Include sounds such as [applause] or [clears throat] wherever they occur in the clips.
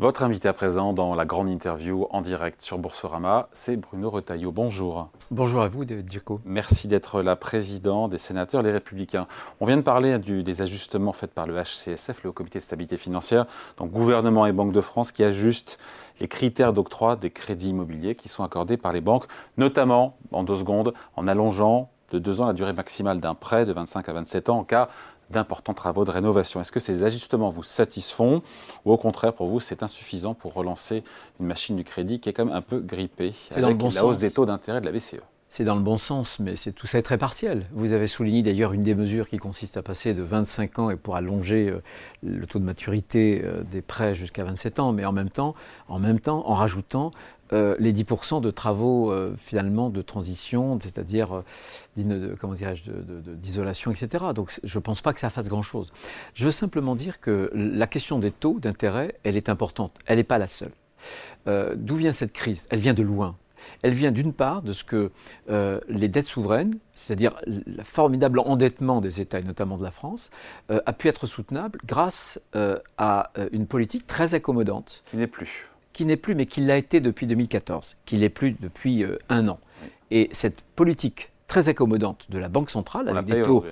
Votre invité à présent dans la grande interview en direct sur Boursorama, c'est Bruno Retailleau. Bonjour. Bonjour à vous, David. Merci d'être la président des sénateurs Les Républicains. On vient de parler des ajustements faits par le HCSF, le Comité de stabilité financière, donc gouvernement et Banque de France, qui ajustent les critères d'octroi des crédits immobiliers qui sont accordés par les banques, notamment, en deux secondes, en allongeant de deux ans la durée maximale d'un prêt de 25 à 27 ans en cas d'importants travaux de rénovation. Est-ce que ces ajustements vous satisfont ou au contraire pour vous c'est insuffisant pour relancer une machine du crédit qui est quand même un peu grippée avec la hausse des taux d'intérêt de la BCE? C'est dans le bon sens, mais c'est tout ça est très partiel. Vous avez souligné d'ailleurs une des mesures qui consiste à passer de 25 ans et pour allonger euh, le taux de maturité euh, des prêts jusqu'à 27 ans, mais en même temps, en même temps, en rajoutant euh, les 10% de travaux finalement de transition, c'est-à-dire dirais-je, d'isolation, etc. Donc je ne pense pas que ça fasse grand-chose. Je veux simplement dire que la question des taux d'intérêt, elle est importante. Elle n'est pas la seule. D'où vient cette crise? Elle vient de loin. Elle vient d'une part de ce que euh, les dettes souveraines, c'est-à-dire le formidable endettement des États et notamment de la France, euh, a pu être soutenable grâce euh, à une politique très accommodante. Qui n'est plus. Qui n'est plus, mais qui l'a été depuis 2014, qui l'est plus depuis un an. Et cette politique très accommodante de la Banque centrale, avec des taux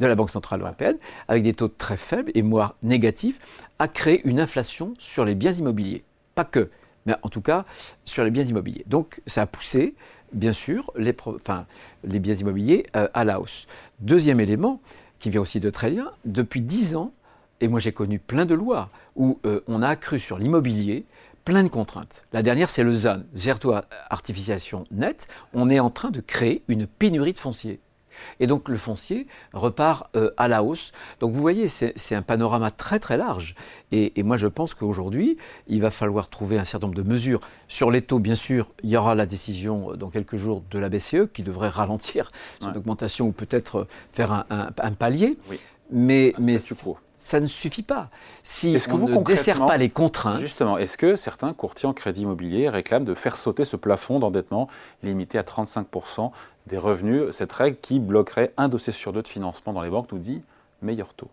de la Banque centrale européenne, avec des taux très faibles et voire négatifs, a créé une inflation sur les biens immobiliers. Pas que, mais en tout cas sur les biens immobiliers. Donc ça a poussé, bien sûr, les, enfin, les biens immobiliers euh, à la hausse. Deuxième élément, qui vient aussi de très bien, depuis dix ans, et moi j'ai connu plein de lois où euh, on a accru sur l'immobilier plein de contraintes. La dernière, c'est le ZAN, Zero Artificiation Net. On est en train de créer une pénurie de foncier. Et donc le foncier repart euh, à la hausse. Donc vous voyez, c'est un panorama très très large. Et, moi je pense qu'aujourd'hui, il va falloir trouver un certain nombre de mesures. Sur les taux, bien sûr, il y aura la décision euh, dans quelques jours de la BCE qui devrait ralentir cette augmentation ou peut-être faire un, palier. Oui. Mais, mais ça ne suffit pas. Si on vous, ne dessert pas les contraintes. Justement, est-ce que certains courtiers en crédit immobilier réclament de faire sauter ce plafond d'endettement limité à 35% des revenus, cette règle qui bloquerait un dossier sur deux de financement dans les banques, nous dit meilleur taux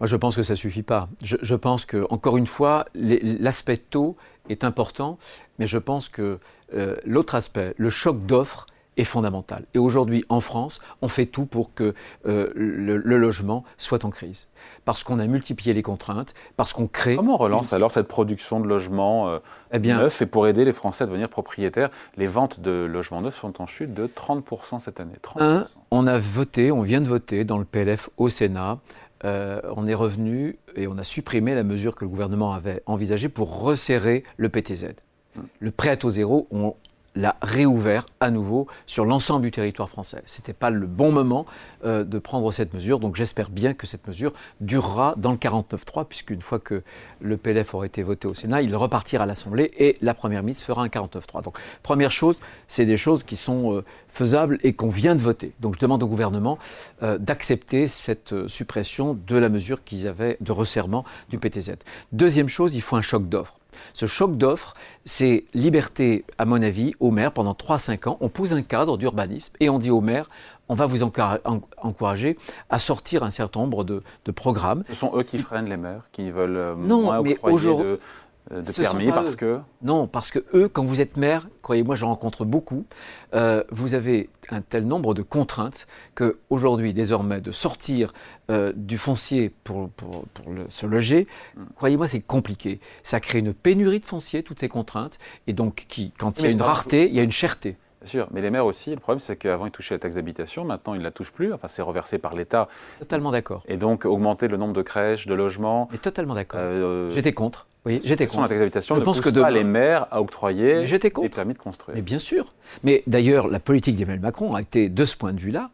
Moi, je pense que ça ne suffit pas. Je, pense que, encore une fois, l'aspect taux est important, mais je pense que euh, l'autre aspect, le choc d'offres, est fondamental. Et aujourd'hui, en France, on fait tout pour que euh, le, logement soit en crise. Parce qu'on a multiplié les contraintes, parce qu'on crée... Comment on relance alors cette production de logements euh, eh bien, neufs Et pour aider les Français à devenir propriétaires, les ventes de logements neufs sont en chute de 30% cette année. 30%. on a voté, on vient de voter dans le PLF au Sénat, euh, on est revenu et on a supprimé la mesure que le gouvernement avait envisagée pour resserrer le PTZ. Hum. Le prêt à taux zéro, on, l'a réouvert à nouveau sur l'ensemble du territoire français. Ce n'était pas le bon moment euh, de prendre cette mesure, donc j'espère bien que cette mesure durera dans le 49.3, puisqu'une fois que le PLF aura été voté au Sénat, il repartira à l'Assemblée et la Première ministre fera un 49.3. Donc première chose, c'est des choses qui sont euh, faisables et qu'on vient de voter. Donc je demande au gouvernement euh, d'accepter cette suppression de la mesure qu'ils avaient de resserrement du PTZ. Deuxième chose, il faut un choc d'offres. Ce choc d'offres, c'est liberté, à mon avis, aux maires pendant 3-5 ans. On pose un cadre d'urbanisme et on dit aux maires, on va vous encourager à sortir un certain nombre de, programmes. Ce sont eux qui freinent les maires, qui veulent euh, non, moins mais de, euh, de permis parce que non parce que eux quand vous êtes maire croyez-moi j'en rencontre beaucoup euh, vous avez un tel nombre de contraintes que aujourd'hui désormais de sortir euh, du foncier pour, pour, se loger mm. croyez-moi c'est compliqué ça crée une pénurie de foncier toutes ces contraintes et donc qui quand il y a une rareté il y a une cherté Bien sûr, mais les maires aussi, le problème c'est qu'avant ils touchaient la taxe d'habitation, maintenant ils ne la touchent plus, enfin c'est reversé par l'État. Totalement d'accord. Et donc augmenter le nombre de crèches, de logements. Mais totalement d'accord. J'étais contre. Oui, j'étais contre. La taxe d'habitation je pense que pas les maires à octroyer les permis de construire. Mais bien sûr. Mais d'ailleurs, la politique d'Emmanuel Macron a été, de ce point de vue-là,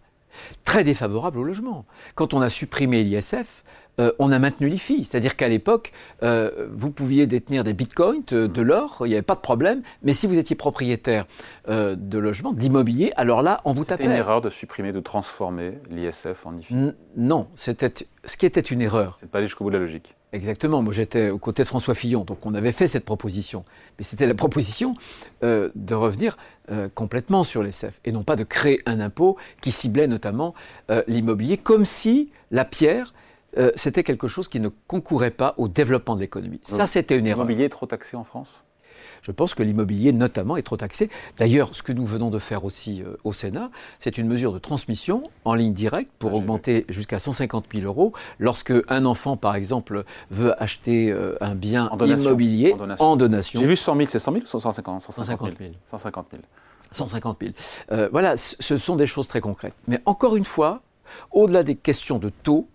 très défavorable au logement. Quand on a supprimé l'ISF, euh, on a maintenu l'IFI. C'est-à-dire qu'à l'époque, euh, vous pouviez détenir des bitcoins, euh, de, l'or, il n'y avait pas de problème. Mais si vous étiez propriétaire de logement, d'immobilier, alors là, on vous tapait. C'était une erreur de supprimer, de transformer l'ISF en IFI Non, c'était ce qui était une erreur. C'est pas aller jusqu'au bout de la logique. Exactement. Moi, j'étais aux côtés de François Fillon, donc on avait fait cette proposition. Mais c'était la proposition de revenir complètement sur l'ISF et non pas de créer un impôt qui ciblait notamment l'immobilier, comme si la pierre euh, c'était quelque chose qui ne concourait pas au développement de l'économie. Ça, c'était une erreur. L'immobilier est trop taxé en France? Je pense que l'immobilier, notamment, est trop taxé. D'ailleurs, ce que nous venons de faire aussi euh, au Sénat, c'est une mesure de transmission en ligne directe pour ah, augmenter jusqu'à 150 000 euros lorsque un enfant, par exemple, veut acheter euh, un bien immobilier en donation. J'ai vu 100 000, c'est 100 000 ou 150, 150 000 150 000. 150 000. voilà, ce sont des choses très concrètes. Mais encore une fois, au-delà des questions de taux,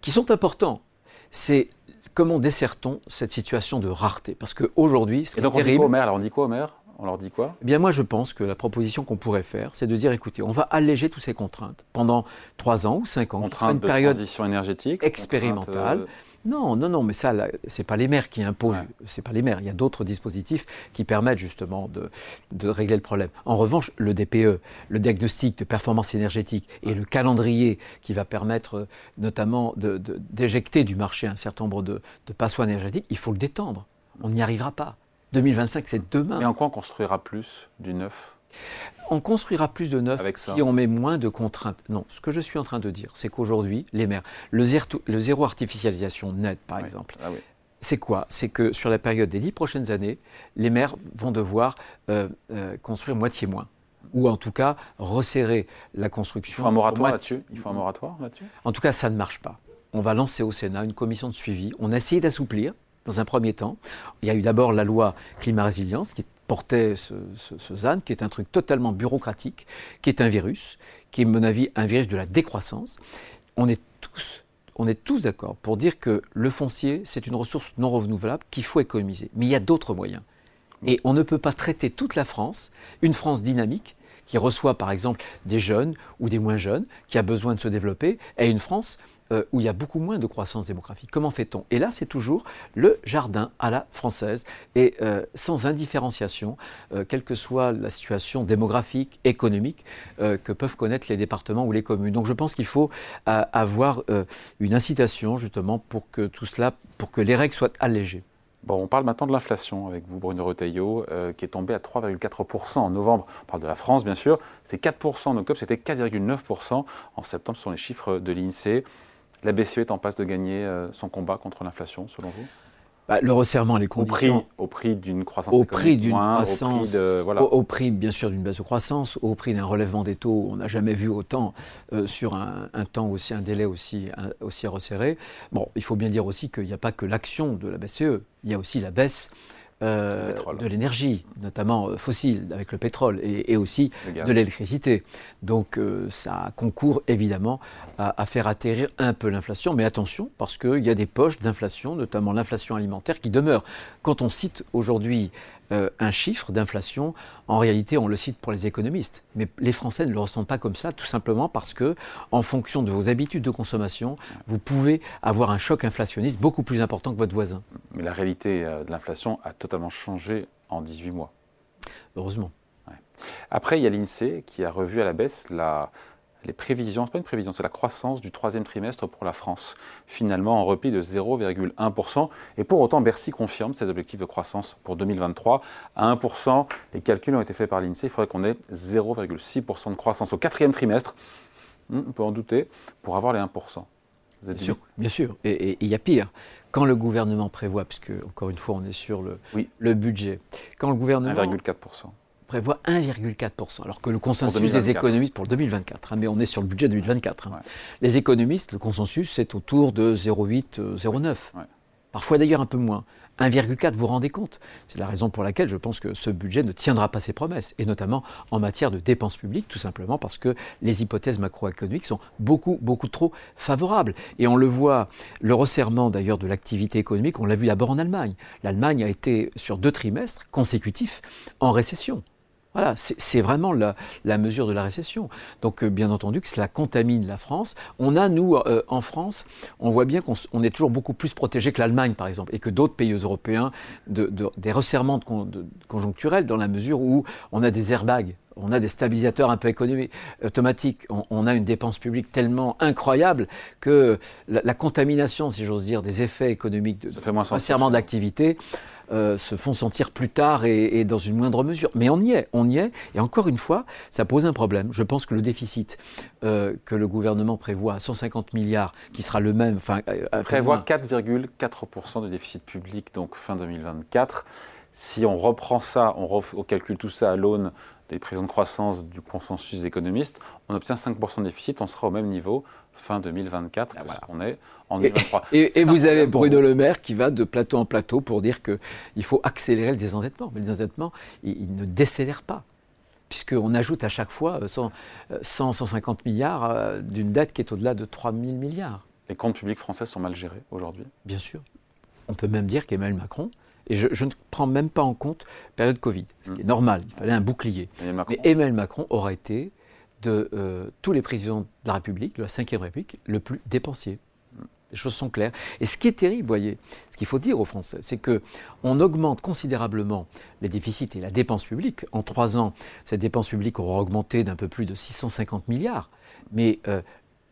qui sont importants, c'est comment dessert-on cette situation de rareté? Parce qu'aujourd'hui, c'est Et donc on dit quoi Alors on dit quoi maire? On leur dit quoi? Eh bien, moi, je pense que la proposition qu'on pourrait faire, c'est de dire, écoutez, on va alléger toutes ces contraintes pendant trois ans ou cinq ans. Contraintes une période transition énergétique, expérimentale. Non, non, non, mais ça, c'est pas les maires qui imposent, c'est pas les maires. Il y a d'autres dispositifs qui permettent justement de, régler le problème. En revanche, le DPE, le diagnostic de performance énergétique et le calendrier qui va permettre euh, notamment d'éjecter du marché un certain nombre de, de passoires énergétiques, il faut le détendre. On n'y arrivera pas. 2025, c'est demain. Et en quoi on construira plus du neuf? On construira plus de neuf si on met moins de contraintes. Non, ce que je suis en train de dire, c'est qu'aujourd'hui, les maires, le zéro, artificialisation net, par exemple, ah c'est quoi? C'est que sur la période des dix prochaines années, les maires vont devoir euh, euh, construire moitié moins ou en tout cas resserrer la construction. Il faut un moratoire là-dessus? Il faut un moratoire là-dessus? En tout cas, ça ne marche pas. On va lancer au Sénat une commission de suivi. On a essayé d'assouplir dans un premier temps. Il y a eu d'abord la loi climat résilience qui portait ce, ZAN, qui est un truc totalement bureaucratique, qui est un virus, qui est, à mon avis, un virus de la décroissance. On est tous, on est tous d'accord pour dire que le foncier, c'est une ressource non renouvelable qu'il faut économiser. Mais il y a d'autres moyens. Et on ne peut pas traiter toute la France, une France dynamique, qui reçoit par exemple des jeunes ou des moins jeunes, qui a besoin de se développer, et une France euh, où il y a beaucoup moins de croissance démographique. Comment fait-on? Et là, c'est toujours le jardin à la française et euh, sans indifférenciation, euh, quelle que soit la situation démographique, économique que peuvent connaître les départements ou les communes. Donc je pense qu'il faut avoir une incitation justement pour que tout cela, pour que les règles soient allégées. Bon, on parle maintenant de l'inflation avec vous, Bruno Retailleau, qui est tombée à 3,4% en novembre. On parle de la France, bien sûr. C'était 4% en octobre, c'était 4,9% en septembre, ce sont les chiffres de l'INSEE. La BCE est en passe de gagner euh, son combat contre l'inflation, selon vous? Bah, le resserrement, les conditions. Au prix, d'une croissance au prix d'une croissance, au prix, bien sûr d'une baisse de croissance, au prix d'un relèvement des taux. On n'a jamais vu autant euh, sur un, temps aussi, un délai aussi, aussi resserré. Bon, il faut bien dire aussi qu'il n'y a pas que l'action de la BCE, il y a aussi la baisse euh, de l'énergie, notamment euh, fossile, avec le pétrole, et, aussi de l'électricité. Donc euh, ça concourt évidemment à, faire atterrir un peu l'inflation, mais attention, parce qu'il y a des poches d'inflation, notamment l'inflation alimentaire, qui demeurent. Quand on cite aujourd'hui euh, un chiffre d'inflation, en réalité, on le cite pour les économistes. Mais les Français ne le ressentent pas comme ça, tout simplement parce que, en fonction de vos habitudes de consommation, vous pouvez avoir un choc inflationniste beaucoup plus important que votre voisin. Mais la réalité euh, de l'inflation a totalement changé en 18 mois. Heureusement. Après, il y a l'INSEE qui a revu à la baisse la, les prévisions, ce n'est pas une prévision, c'est la croissance du troisième trimestre pour la France, finalement en repli de 0,1%. Et pour autant, Bercy confirme ses objectifs de croissance pour 2023 à 1%. Les calculs ont été faits par l'INSEE, il faudrait qu'on ait 0,6% de croissance au quatrième trimestre, hmm, on peut en douter, pour avoir les 1%. Vous êtes bien, sûr, bien sûr, et il y a pire quand le gouvernement prévoit, puisque encore une fois on est sur le, le budget, quand le gouvernement 1,4% prévoit 1,4%, alors que le consensus des économistes pour 2024, hein, mais on est sur le budget 2024. Hein. Les économistes, le consensus, c'est autour de 0,8, 0,9. Euh, Parfois d'ailleurs un peu moins. 1,4, vous vous rendez compte? C'est la raison pour laquelle je pense que ce budget ne tiendra pas ses promesses, et notamment en matière de dépenses publiques, tout simplement parce que les hypothèses macroéconomiques sont beaucoup, beaucoup trop favorables. Et on le voit, le resserrement d'ailleurs de l'activité économique, on l'a vu d'abord en Allemagne. L'Allemagne a été sur deux trimestres consécutifs en récession. Voilà, c'est vraiment la, mesure de la récession. Donc, euh, bien entendu, que cela contamine la France. On a, nous, euh, en France, on voit bien qu'on est toujours beaucoup plus protégé que l'Allemagne, par exemple, et que d'autres pays européens, des resserrements conjoncturels, dans la mesure où on a des airbags on a des stabilisateurs un peu économiques, automatiques. On, a une dépense publique tellement incroyable que la, contamination, si j'ose dire, des effets économiques de, resserrement de l'activité euh, se font sentir plus tard et, dans une moindre mesure. Mais on y est, on y est. Et encore une fois, ça pose un problème. Je pense que le déficit euh, que le gouvernement prévoit, 150 milliards, qui sera le même, enfin, prévoit 4,4% de déficit public, donc fin 2024. Si on reprend ça, on, on calcule tout ça à l'aune des prévisions de croissance du consensus économiste, on obtient 5% de déficit, on sera au même niveau fin 2024 ah, que qu'on est en 2023. Et, vous avez Bruno Le Maire qui va de plateau en plateau pour dire qu'il faut accélérer le désendettement. Mais le désendettement, il, ne décélère pas puisqu'on ajoute à chaque fois 100, 150 milliards euh, d'une dette qui est au-delà de 3 000 milliards. Les comptes publics français sont mal gérés aujourd'hui? Bien sûr. On peut même dire qu'Emmanuel Macron et je, ne prends même pas en compte la période Covid, ce qui est mm. normal, il fallait un bouclier. Mais Emmanuel Macron aura été, de euh, tous les présidents de la République, de la Ve République, le plus dépensier. Les choses sont claires. Et ce qui est terrible, voyez, ce qu'il faut dire aux Français, c'est qu'on augmente considérablement les déficits et la dépense publique. En trois ans, cette dépense publique aura augmenté d'un peu plus de 650 milliards. Mais euh,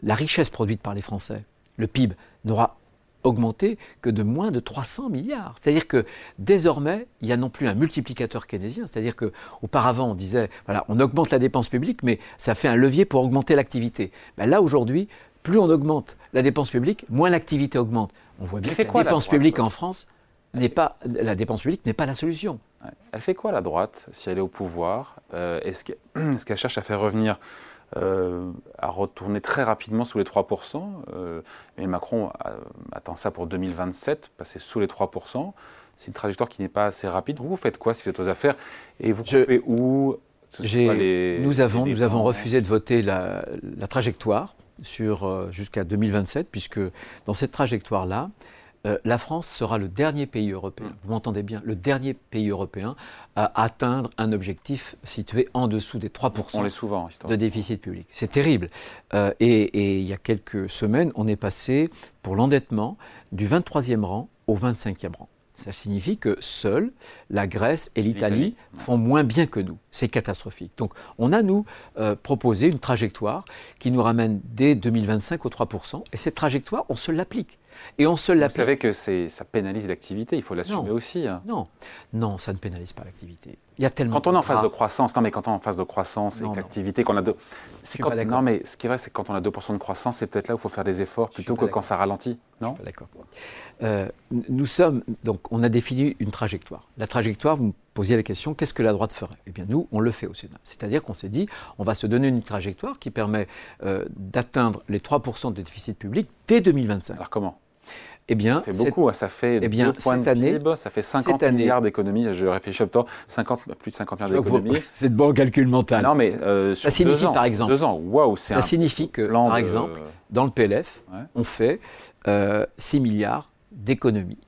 la richesse produite par les Français, le PIB, n'aura augmenté que de moins de 300 milliards. C'est-à-dire que désormais, il y a non plus un multiplicateur keynésien, c'est-à-dire qu'auparavant on disait, voilà, on augmente la dépense publique, mais ça fait un levier pour augmenter l'activité. Ben là, aujourd'hui, plus on augmente la dépense publique, moins l'activité augmente. On voit bien que la dépense publique en France n'est pas, la dépense publique n'est pas la solution. Elle fait quoi la droite si elle est au pouvoir? Euh, [clears throat] Est-ce qu'elle cherche à faire revenir euh, à retourner très rapidement sous les 3%. Euh, mais Macron attend ça pour 2027, passer sous les 3%. C'est une trajectoire qui n'est pas assez rapide. Vous, faites quoi si vous êtes aux affaires Et vous coupez où? Nous, avons, nous avons refusé de voter la, trajectoire sur euh, jusqu'à 2027, puisque dans cette trajectoire-là, euh, la France sera le dernier pays européen, mm. vous m'entendez bien, le dernier pays européen à atteindre un objectif situé en dessous des 3% souvent, de déficit public. C'est terrible. Euh, et, il y a quelques semaines, on est passé pour l'endettement du 23e rang au 25e rang. Ça signifie que seuls la Grèce et l'Italie font moins bien que nous. C'est catastrophique. Donc on a, nous, euh, proposé une trajectoire qui nous ramène dès 2025 au 3%. Et cette trajectoire, on se l'applique. Et on se Vous savez que ça pénalise l'activité, il faut l'assumer aussi. Hein. Non, non, ça ne pénalise pas l'activité. Il y a tellement quand on est en phase de croissance, non mais quand on est en phase de croissance et l'activité qu'on a deux, quand, non mais ce qui est vrai c'est que quand on a 2% de croissance, c'est peut-être là où il faut faire des efforts plutôt que quand ça ralentit, non? D'accord. Euh, nous sommes donc on a défini une trajectoire. La trajectoire, vous me posiez la question, qu'est-ce que la droite ferait? Eh bien nous, on le fait au Sénat. C'est-à-dire qu'on s'est dit, on va se donner une trajectoire qui permet euh, d'atteindre les 3% de déficit public dès 2025. Alors comment? Eh bien, ça fait beaucoup, hein. ça fait eh bien, cette année, ça fait 50 milliards d'économies. Je réfléchis à temps, 50, plus de 50 milliards d'économies. C'est de bon calcul mental. Non, mais euh, ça signifie, par exemple, deux ans. Waouh, ça signifie que, par exemple, dans le PLF, on fait 6 euh, milliards d'économies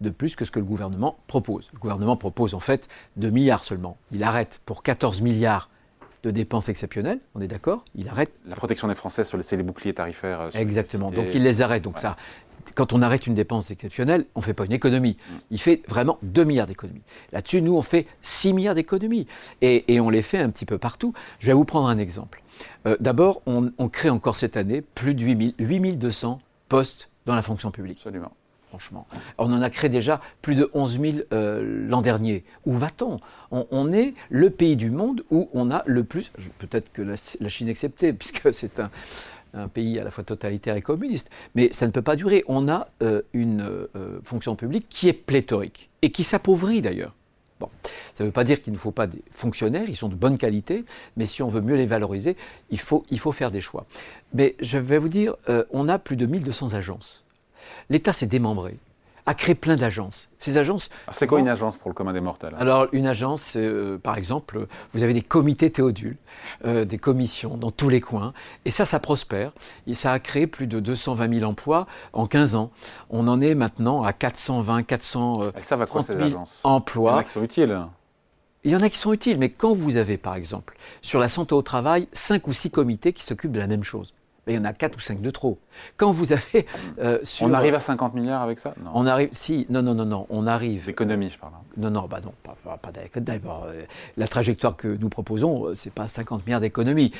de plus que ce que le gouvernement propose. Le gouvernement propose en fait 2 milliards seulement. Il arrête pour 14 milliards de dépenses exceptionnelles, on est d'accord Il arrête. La protection des Français, c'est les boucliers tarifaires. Euh, Exactement. Donc il les arrête. Donc ça, quand on arrête une dépense exceptionnelle, on ne fait pas une économie. Mm. Il fait vraiment 2 milliards d'économies. Là-dessus, nous, on fait 6 milliards d'économies. Et, on les fait un petit peu partout. Je vais vous prendre un exemple. Euh, d'abord, on, crée encore cette année plus de 8200 postes dans la fonction publique. Absolument. On en a créé déjà plus de 11 000 euh, l'an dernier. Où va-t-on? On, est le pays du monde où on a le plus, peut-être que la Chine exceptée, [laughs] puisque c'est un, pays à la fois totalitaire et communiste. Mais ça ne peut pas durer. On a euh, une euh, fonction publique qui est pléthorique et qui s'appauvrit d'ailleurs. Bon, ça ne veut pas dire qu'il ne faut pas des fonctionnaires, ils sont de bonne qualité, mais si on veut mieux les valoriser, il faut, faire des choix. Mais je vais vous dire, on a plus de 1200 agences. L'État s'est démembré a créé plein d'agences. Ces agences. C'est quoi une agence pour le commun des mortels Alors, une agence, euh, par exemple, vous avez des comités théodules, euh, des commissions dans tous les coins, et ça, ça prospère. Et ça a créé plus de 220 000 emplois en 15 ans. On en est maintenant à 420, 400 euh, ça va quoi, ces agences emplois. Il y en a qui sont utiles. Il y en a qui sont utiles, mais quand vous avez, par exemple, sur la santé au travail, 5 ou 6 comités qui s'occupent de la même chose, il y en a 4 ou 5 de trop. Quand vous avez. Euh, on arrive à 50 milliards avec ça? Non. On arrive. Si, non, non, non, non. On arrive. L'économie, je parle. Non, non, bah non, pas, pas, D'abord, euh, la trajectoire que nous proposons, euh, c'est pas 50 milliards d'économies.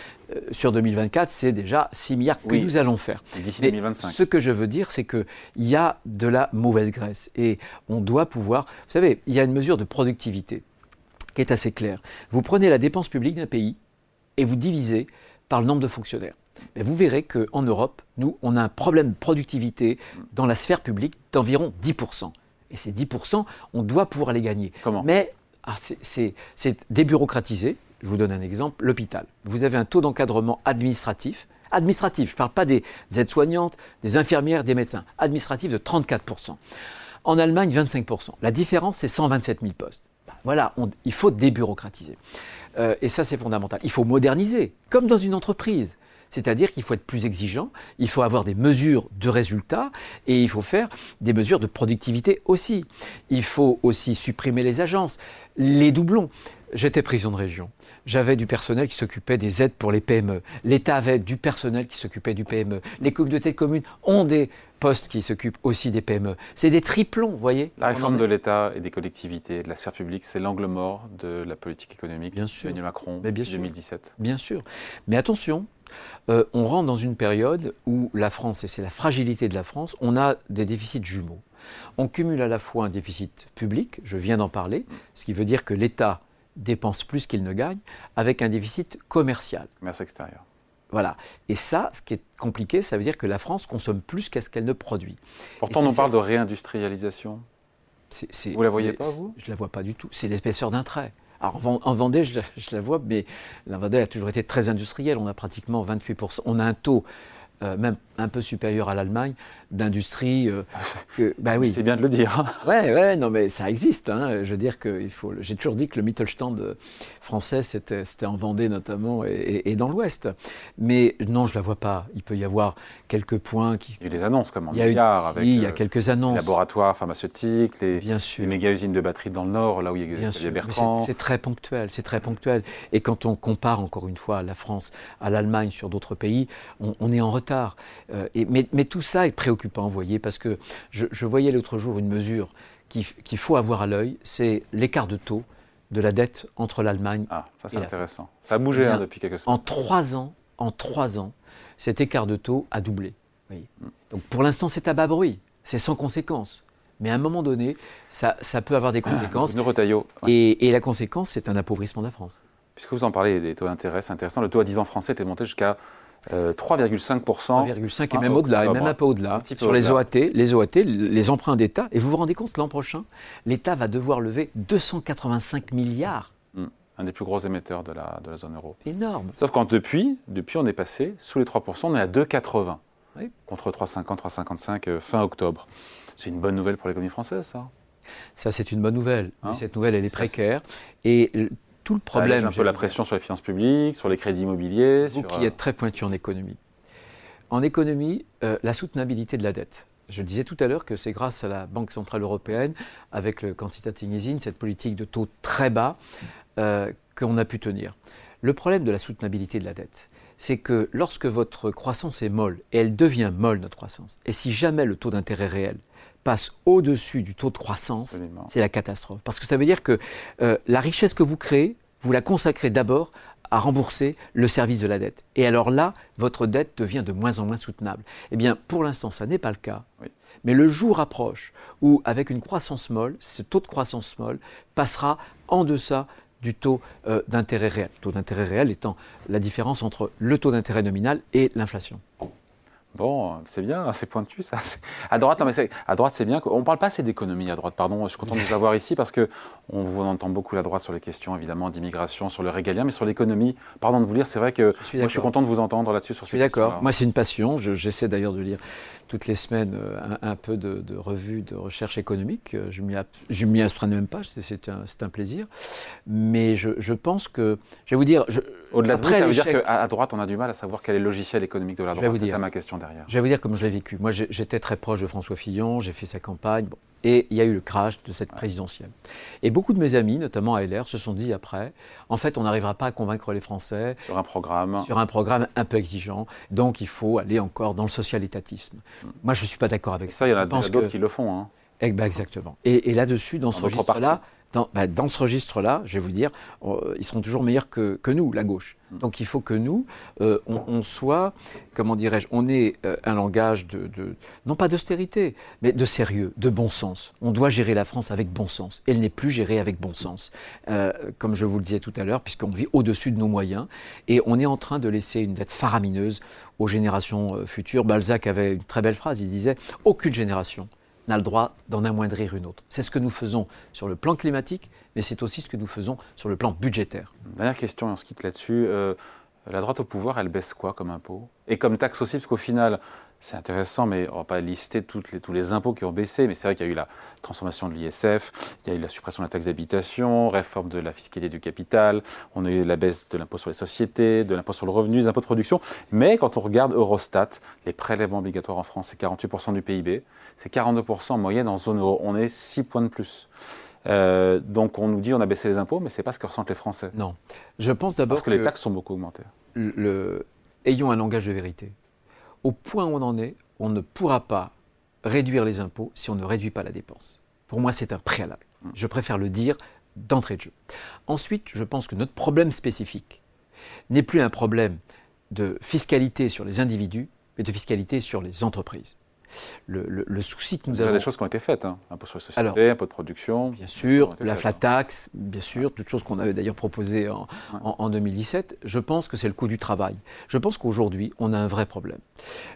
sur 2024, c'est déjà 6 milliards que nous allons faire. D'ici 2025. Ce que je veux dire, c'est qu'il y a de la mauvaise graisse. Et on doit pouvoir. Vous savez, il y a une mesure de productivité qui est assez claire. Vous prenez la dépense publique d'un pays et vous divisez par le nombre de fonctionnaires vous verrez qu'en Europe, nous, on a un problème de productivité dans la sphère publique d'environ 10%. Et ces 10%, on doit pouvoir les gagner. Comment? Mais ah, c'est débureaucratisé. Je vous donne un exemple, l'hôpital. Vous avez un taux d'encadrement administratif, administratif, je ne parle pas des aides-soignantes, des infirmières, des médecins, administratif de 34%. En Allemagne, 25%. La différence, c'est 127 000 postes. Bah, voilà, il faut débureaucratiser. Euh, et ça, c'est fondamental. Il faut moderniser, comme dans une entreprise. C'est-à-dire qu'il faut être plus exigeant, il faut avoir des mesures de résultats et il faut faire des mesures de productivité aussi. Il faut aussi supprimer les agences, les doublons. J'étais président de région. J'avais du personnel qui s'occupait des aides pour les PME. L'État avait du personnel qui s'occupait du PME. Les communautés de communes ont des postes qui s'occupent aussi des PME. C'est des triplons, vous voyez La réforme de l'État et des collectivités, de la sphère publique, c'est l'angle mort de la politique économique bien sûr. Emmanuel Macron Mais bien 2017. Bien sûr. Mais attention, euh, on rentre dans une période où la France, et c'est la fragilité de la France, on a des déficits jumeaux. On cumule à la fois un déficit public, je viens d'en parler, ce qui veut dire que l'État dépense plus qu'il ne gagne, avec un déficit commercial. Commerce extérieur. Voilà. Et ça, ce qui est compliqué, ça veut dire que la France consomme plus qu'est-ce qu'elle ne produit. Pourtant, on parle de réindustrialisation. vous la voyez pas, vous? Je ne la vois pas du tout. C'est l'épaisseur d'un trait. Alors en Vendée, je, la vois, mais la Vendée a toujours été très industrielle. On a pratiquement 28%. On a un taux euh, même un peu supérieur à l'Allemagne, d'industrie. Euh, [laughs] bah oui. C'est bien de le dire. Oui, ouais, ouais, non, mais ça existe. Hein. Je veux dire que il faut. J'ai toujours dit que le Mittelstand français, c'était, en Vendée notamment et, dans l'Ouest. Mais non, je la vois pas. Il peut y avoir quelques points qui. Il y a des annonces comme en il y a avec. il y a euh, quelques annonces. Les laboratoires pharmaceutiques, les, bien sûr. les méga usines de batteries dans le Nord, là où il y a, bien sûr. Bertrand. C'est, très ponctuel. C'est très ponctuel. Et quand on compare encore une fois la France à l'Allemagne sur d'autres pays, on, est en retard. Euh, et, mais, mais tout ça est préoccupant, vous voyez, parce que je, voyais l'autre jour une mesure qu'il faut avoir à l'œil, c'est l'écart de taux de la dette entre l'Allemagne. Ah, ça c'est intéressant. Ça a bougé hein, depuis quelques semaines. En trois ans, en trois ans, cet écart de taux a doublé. Mm. Donc pour l'instant, c'est à bas bruit, c'est sans conséquence. Mais à un moment donné, ça, ça peut avoir des [coughs] conséquences. et, et, la conséquence, c'est un appauvrissement de la France. Puisque vous en parlez des taux d'intérêt, c'est intéressant. Le taux à 10 ans français était monté jusqu'à 3,5%. 3,5 et même au-delà, et même un peu au-delà. Sur les OAT, les OAT, les emprunts d'État. Et vous vous rendez compte, l'an prochain, l'État va devoir lever 285 milliards. Hmm. Un des plus gros émetteurs de la, de la zone euro. Énorme. Sauf qu'en depuis, depuis, on est passé sous les 3%, on est à 2,80. Contre 3,50, 3,55 euh, fin octobre. C'est une bonne nouvelle pour l'économie française, ça ça, c'est une bonne nouvelle. Hein cette nouvelle, elle est précaire. Et tout le problème. Ça un peu la pression sur les finances publiques, sur les crédits immobiliers. Vous qui êtes euh, très pointu en économie. En économie, euh, la soutenabilité de la dette. Je disais tout à l'heure que c'est grâce à la Banque Centrale Européenne, avec le quantitative easing, cette politique de taux très bas, euh, qu'on a pu tenir. Le problème de la soutenabilité de la dette, c'est que lorsque votre croissance est molle, et elle devient molle, notre croissance, et si jamais le taux d'intérêt réel passe au-dessus du taux de croissance, c'est la catastrophe. Parce que ça veut dire que euh, la richesse que vous créez, vous la consacrez d'abord à rembourser le service de la dette. Et alors là, votre dette devient de moins en moins soutenable. Eh bien, pour l'instant, ça n'est pas le cas. Mais le jour approche où, avec une croissance molle, ce taux de croissance molle passera en deçà du taux euh, d'intérêt réel. Le taux d'intérêt réel étant la différence entre le taux d'intérêt nominal et l'inflation. Bon, c'est bien, c'est pointu ça. À droite, non, mais à droite, c'est bien. On ne parle pas assez d'économie à droite, pardon. Je suis content de vous avoir ici parce que on vous entend beaucoup la droite sur les questions, évidemment, d'immigration, sur le régalien, mais sur l'économie. Pardon de vous lire, c'est vrai que je suis, moi, je suis content de vous entendre là-dessus sur Je suis d'accord. Moi, c'est une passion. J'essaie d'ailleurs de lire toutes les semaines euh, un, peu de, de, revues de recherche économique. Euh, je ne m'y astreins même pas, c'est un, un, plaisir. Mais je, je pense que, je vais vous dire, je, Au-delà de vous, ça veut dire qu'à droite, on a du mal à savoir quel est le logiciel économique de la droite. C'est ça ma question derrière. Je vais vous dire comment je l'ai vécu. Moi, j'étais très proche de François Fillon, j'ai fait sa campagne, et il y a eu le crash de cette présidentielle. Et beaucoup de mes amis, notamment à LR, se sont dit après, en fait, on n'arrivera pas à convaincre les Français. Sur un programme. Sur un programme un peu exigeant. Donc, il faut aller encore dans le social-étatisme. Hmm. Moi, je ne suis pas d'accord avec ça. Ça, il y en a d'autres qui le font. Hein. Eh ben, exactement. Et, là-dessus, dans, ce registre-là, bah, dans, ce registre-là, je vais vous le dire, euh, ils seront toujours meilleurs que, nous, la gauche. Mm. Donc il faut que nous, euh, on, soit, comment dirais-je, on ait euh, un langage de, non pas d'austérité, mais de sérieux, de bon sens. On doit gérer la France avec bon sens. Elle n'est plus gérée avec bon sens, comme je vous le disais tout à l'heure, puisqu'on vit au-dessus de nos moyens et on est en train de laisser une dette faramineuse aux générations futures. Balzac avait une très belle phrase, il disait, aucune génération n'a le droit d'en amoindrir une autre. C'est ce que nous faisons sur le plan climatique, mais c'est aussi ce que nous faisons sur le plan budgétaire. Dernière question, on se quitte là-dessus. Euh, la droite au pouvoir, elle baisse quoi comme impôt? Et comme taxe aussi, parce qu'au final, c'est intéressant, mais on ne va pas lister toutes les, tous les impôts qui ont baissé, mais c'est vrai qu'il y a eu la transformation de l'ISF, il y a eu la suppression de la taxe d'habitation, réforme de la fiscalité du capital, on a eu la baisse de l'impôt sur les sociétés, de l'impôt sur le revenu, des impôts de production. Mais quand on regarde Eurostat, les prélèvements obligatoires en France, c'est 48% du PIB, c'est 42% en moyenne en zone euro. On est 6 points de plus. Euh, donc on nous dit on a baissé les impôts, mais ce n'est pas ce que ressentent les Français. Non. Je pense d'abord Parce que, les taxes sont beaucoup augmentées. Le, ayons un langage de vérité. Au point où on en est, on ne pourra pas réduire les impôts si on ne réduit pas la dépense. Pour moi, c'est un préalable. Hmm. Je préfère le dire d'entrée de jeu. Ensuite, je pense que notre problème spécifique n'est plus un problème de fiscalité sur les individus, mais de fiscalité sur les entreprises le, souci que nous avons. Il y a des choses qui ont été faites, hein. peu sur les sociétés, un peu de production. Bien sûr, la flat hein. tax, bien sûr, toutes choses qu'on avait d'ailleurs proposées en, 2017. Je pense que c'est le coût du travail. Je pense qu'aujourd'hui, on a un vrai problème.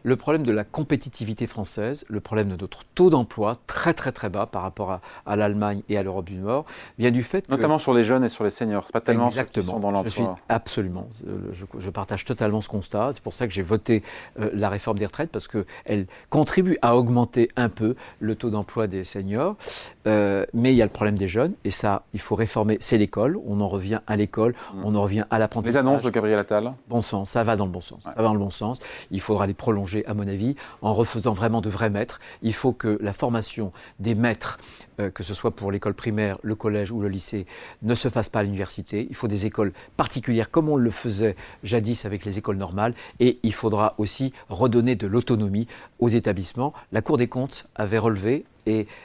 Le problème de la compétitivité française, le problème de notre taux d'emploi très très très bas par rapport à, l'Allemagne et à l'Europe du Nord, vient du fait que. Notamment sur les jeunes et sur les seniors. C'est pas tellement Exactement. Ceux qui sont dans l'emploi. Je suis absolument. Euh, je, partage totalement ce constat. C'est pour ça que j'ai voté euh, la réforme des retraites parce qu'elle contribue à augmenter un peu le taux d'emploi des seniors. Euh, mais il y a le problème des jeunes, et ça, il faut réformer. C'est l'école. On en revient à l'école, mmh. on en revient à l'apprentissage. Les annonces de Gabriel Attal Bon sens, ça va dans le bon sens. Ça va dans le bon sens. Il faudra les prolonger, à mon avis, en refaisant vraiment de vrais maîtres. Il faut que la formation des maîtres, euh, que ce soit pour l'école primaire, le collège ou le lycée, ne se fasse pas à l'université. Il faut des écoles particulières, comme on le faisait jadis avec les écoles normales. Et il faudra aussi redonner de l'autonomie aux établissements. La Cour des comptes avait relevé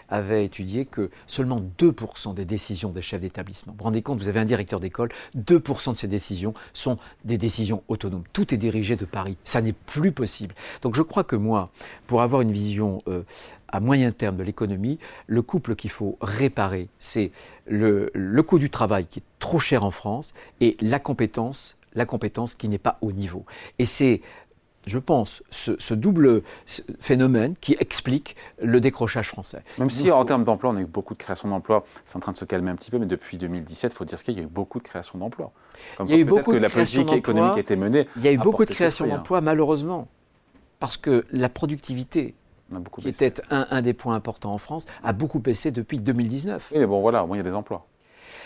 avait étudié que seulement 2% des décisions des chefs d'établissement, vous vous rendez compte, vous avez un directeur d'école, 2% de ces décisions sont des décisions autonomes. Tout est dirigé de Paris. Ça n'est plus possible. Donc je crois que moi, pour avoir une vision euh, à moyen terme de l'économie, le couple qu'il faut réparer, c'est le, le coût du travail qui est trop cher en France et la compétence la compétence qui n'est pas au niveau. Et c'est je pense, ce, double phénomène qui explique le décrochage français. Même si en termes d'emploi, on a eu beaucoup de création d'emplois, c'est en train de se calmer un petit peu, mais depuis 2017, il faut dire ce qu'il y a eu beaucoup de création d'emplois. il y a eu beaucoup que de la politique économique a été menée. Il y a eu beaucoup de création d'emplois, malheureusement, parce que la productivité, qui était un, un, des points importants en France, a beaucoup baissé depuis 2019. Oui, mais bon, voilà, au moins il y a des emplois.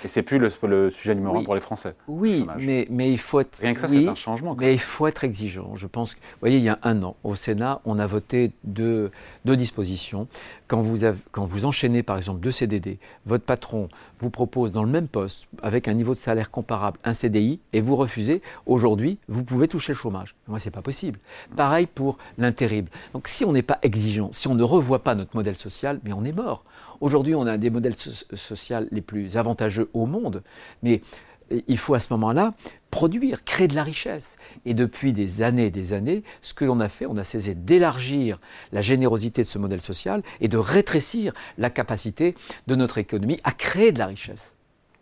Et c'est plus le, sujet numéro un pour les Français. Oui, mais, mais, il faut être. Rien que ça, c'est un changement. Mais il faut être exigeant. Je pense que, vous voyez, il y a un an, au Sénat, on a voté deux, deux dispositions. Quand vous, avez, quand vous enchaînez, par exemple, deux CDD, votre patron vous propose dans le même poste, avec un niveau de salaire comparable, un CDI, et vous refusez, aujourd'hui, vous pouvez toucher le chômage. Moi, c'est pas possible. Pareil pour l'intérim. Donc, si on n'est pas exigeant, si on ne revoit pas notre modèle social, mais on est mort. Aujourd'hui, on a des modèles sociaux les plus avantageux au monde, mais il faut à ce moment-là produire, créer de la richesse. Et depuis des années et des années, ce que l'on a fait, on a cessé d'élargir la générosité de ce modèle social et de rétrécir la capacité de notre économie à créer de la richesse.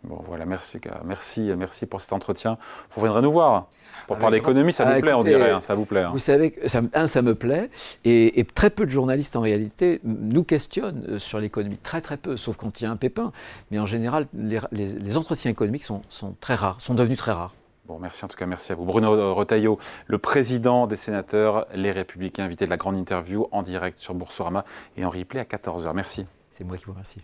Bon, voilà, merci, merci, merci pour cet entretien. Vous viendrez nous voir. Pour parler d'économie, ça vous ah, plaît, on dirait, hein, ça vous plaît. Hein. Vous savez, ça, un, ça me plaît, et, très peu de journalistes en réalité nous questionnent euh, sur l'économie, très très peu, sauf quand il y a un pépin. Mais en général, les, entretiens économiques sont, sont, très rares, sont devenus très rares. Bon, merci en tout cas, merci à vous. Bruno Retailleau, le président des sénateurs, les Républicains, invité de la grande interview en direct sur Boursorama et en replay à 14h. Merci. C'est moi qui vous remercie.